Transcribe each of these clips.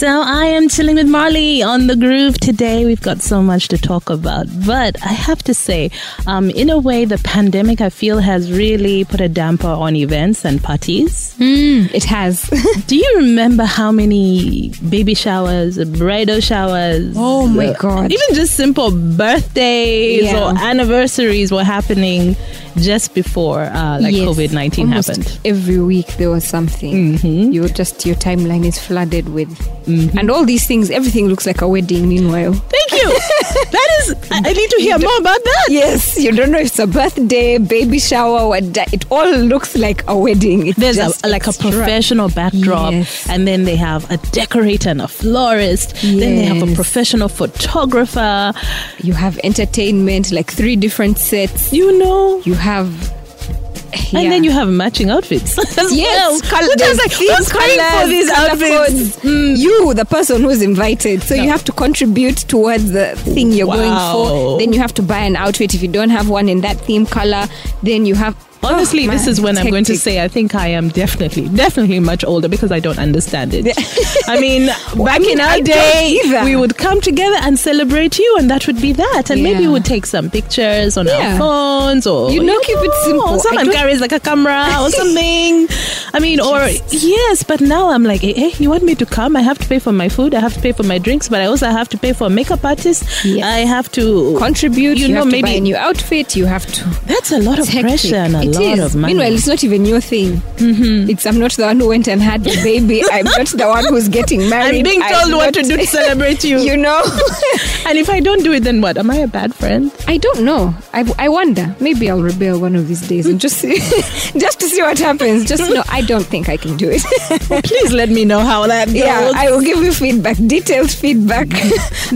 So I am chilling with Marley on the groove today. We've got so much to talk about, but I have to say, um, in a way, the pandemic I feel has really put a damper on events and parties. Mm, it has. Do you remember how many baby showers, bridal showers? Oh my god! Even just simple birthdays Yeah. or anniversaries were happening just before uh, like Yes, COVID nineteen happened. Every week there was something. Mm-hmm. You just your timeline is flooded with, and all these things. Everything looks like a wedding. Meanwhile, Thank. that is. I, need to hear more about that. yes, you don't know if it's a birthday, baby shower, what. da- It all looks like a wedding. It's There's just a, like a professional backdrop, Yes. and then they have a decorator and a florist. Then they have a professional photographer. You have entertainment, like three different sets. You know, You have, and then you have matching outfits. Yes, well. I like, who's paying for these outfits? codes. Mm. You, the person who's invited, so you have to contribute towards the thing you're Wow. going for. Then you have to buy an outfit if you don't have one in that theme color. Then you have. Honestly, Oh, this is when I'm going to say I think I am definitely, definitely much older because I don't understand it. I mean, back mean, in our I day, we would come together and celebrate you, and that would be that. And maybe we'd take some pictures on Yeah. our phones, or You know, keep it simple. I Someone carries like a camera or something. I mean, or yes, but now I'm like, hey, hey, you want me to come? I have to pay for my food. I have to pay for my drinks, but I also have to pay for a makeup artist. I have to Contribute. You You, know, maybe a new outfit. You have to. That's a lot of pressure a It lot is. of money. Meanwhile, it's not even your thing. Mm-hmm. It's I'm not the one who went and had the baby. I'm not the one who's getting married. I'm being told I'm what to do to celebrate you. You know. And if I don't do it, then what? Am I a bad friend? I don't know. I, I wonder. Maybe I'll rebel one of these days and just see, just to see what happens. Just no, I don't think I can do it. Please let me know how that goes. yeah, I will give you feedback, detailed feedback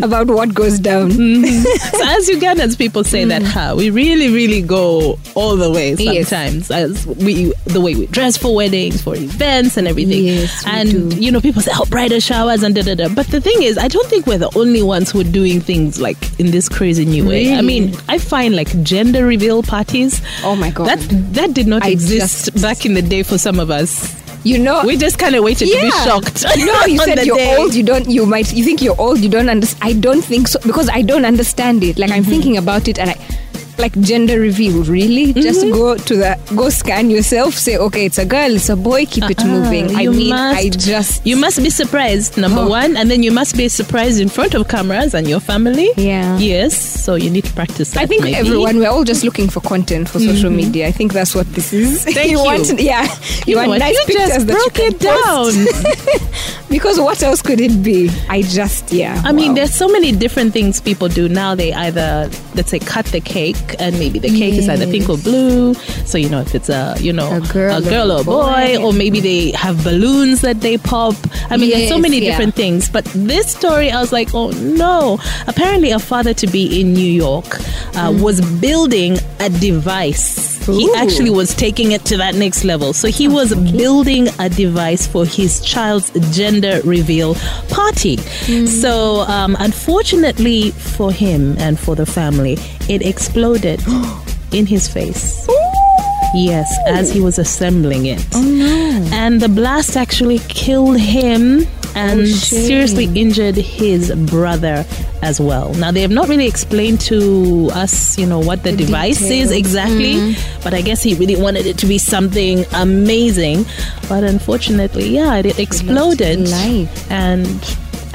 about what goes down. so as Ugandans, people say that huh, we really, really go all the way Yes. Sometimes. As we, the way we dress for weddings, for events, and everything. Yes, and do. you know, people say, "Oh, bridal showers and da da da." But the thing is, I don't think we're the only ones who are doing things like in this crazy new way. I mean, I find like gender reveal parties. Oh my God. that that did not I exist just- back in the day for some of us. You know, We just kind of waited to be shocked. no you said you're day. old. You don't. You might. You think you're old. You don't understand. I don't think so because I don't understand it. Like Mm-hmm. I'm thinking about it, and I like gender reveal. Really, just Mm-hmm. go to the go scan yourself. Say, okay, it's a girl. It's a boy. Keep it Ah, moving. I you mean, must- I just. You must be surprised, number Oh. one, and then you must be surprised in front of cameras and your family. Yeah. Yes, so you need to practice that. I think maybe. everyone we're all just looking for content for social media. I think that's what this is. Thank you. want, yeah, You you, want nice You pictures just that broke you it down. because what else could it be? I just yeah. I mean, there's so many different things people do now. They either, let's say, cut the cake, and maybe the cake is either pink or blue. So you know if it's a, you know, A girl or or a boy, boy. or maybe they have balloons that they pop. I mean, there's so many yeah. different things. But this story, I was like, oh no! Apparently, a father to be in New York uh, was building a device. He actually was taking it to that next level. So he was building a device for his child's gender reveal party. So, um, unfortunately for him and for the family, it exploded in his face. Yes, as he was assembling it. Oh no. And the blast actually killed him and Oh, seriously injured his brother as well. Now they have not really explained to us, you know, what the, The device is details. exactly, mm-hmm. but I guess he really wanted it to be something amazing. But unfortunately, yeah, it exploded. life. And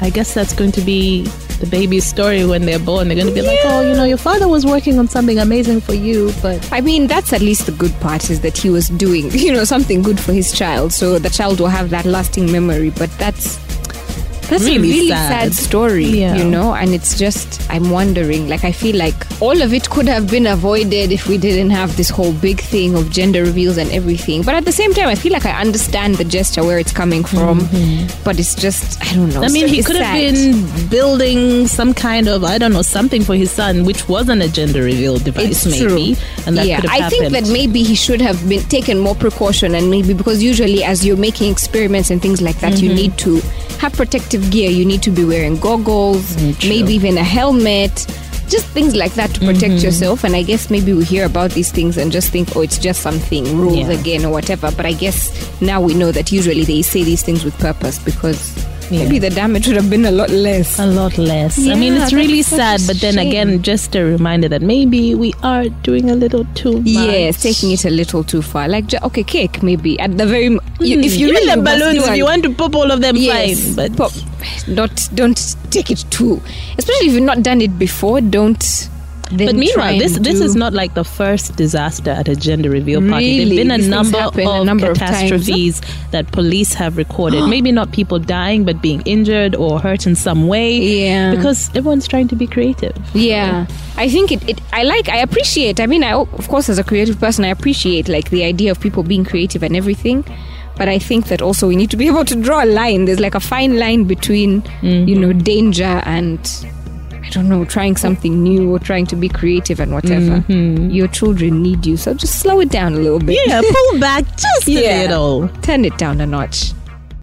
I guess that's going to be the baby's story when they're born. They're going to be like, oh, you know, your father was working on something amazing for you, but I mean, that's at least the good part is that he was doing, you know, something good for his child. So the child will have that lasting memory. But that's that's Really a really sad. sad, story, Yeah. you know. And it's just I'm wondering, like I feel like all of it could have been avoided if we didn't have this whole big thing of gender reveals and everything. But at the same time, I feel like I understand the gesture where it's coming from. But it's just I don't know. Mm-hmm. I mean, he could have been building some kind of, I don't know, something for his son, which wasn't a gender reveal device, It's maybe. true. And that yeah, could have I think happened. that maybe he should have been taken more precaution and maybe because usually as you're making experiments and things like that, Mm-hmm. you need to have protective gear. You need to be wearing goggles, Mm, maybe even a helmet. Just things like that to protect Mm-hmm. yourself. And I guess maybe we hear about these things and just think, oh, it's just something, rules Yeah. again or whatever. But I guess now we know that usually they say these things with purpose because Yeah. maybe the damage would have been a lot less. a lot less. I mean, it's really that's such a sad, but then shame. again, just a reminder that maybe we are doing a little too much. Yes, taking it a little too far. Like, okay, cake maybe at the very. m- you- If you. Even really the balloons, if you want to pop all of them, yes, fine. But pop, not don't take it too. Especially if you've not done it before, don't. But meanwhile, this this is not like the first disaster at a gender reveal party. Really? There've been a These number happen a of number of catastrophes that police have recorded. Maybe not people dying, but being injured or hurt in some way. Yeah. Because everyone's trying to be creative. Yeah, I think it, it. I like. I appreciate. I mean, I of course, as a creative person, I appreciate like the idea of people being creative and everything. But I think that also we need to be able to draw a line. There's like a fine line between, mm-hmm. you know, danger and I don't know, trying something new or trying to be creative and whatever. Mm-hmm. Your children need you, so just slow it down a little bit. Yeah, pull back just a Yeah. little. Turn it down a notch.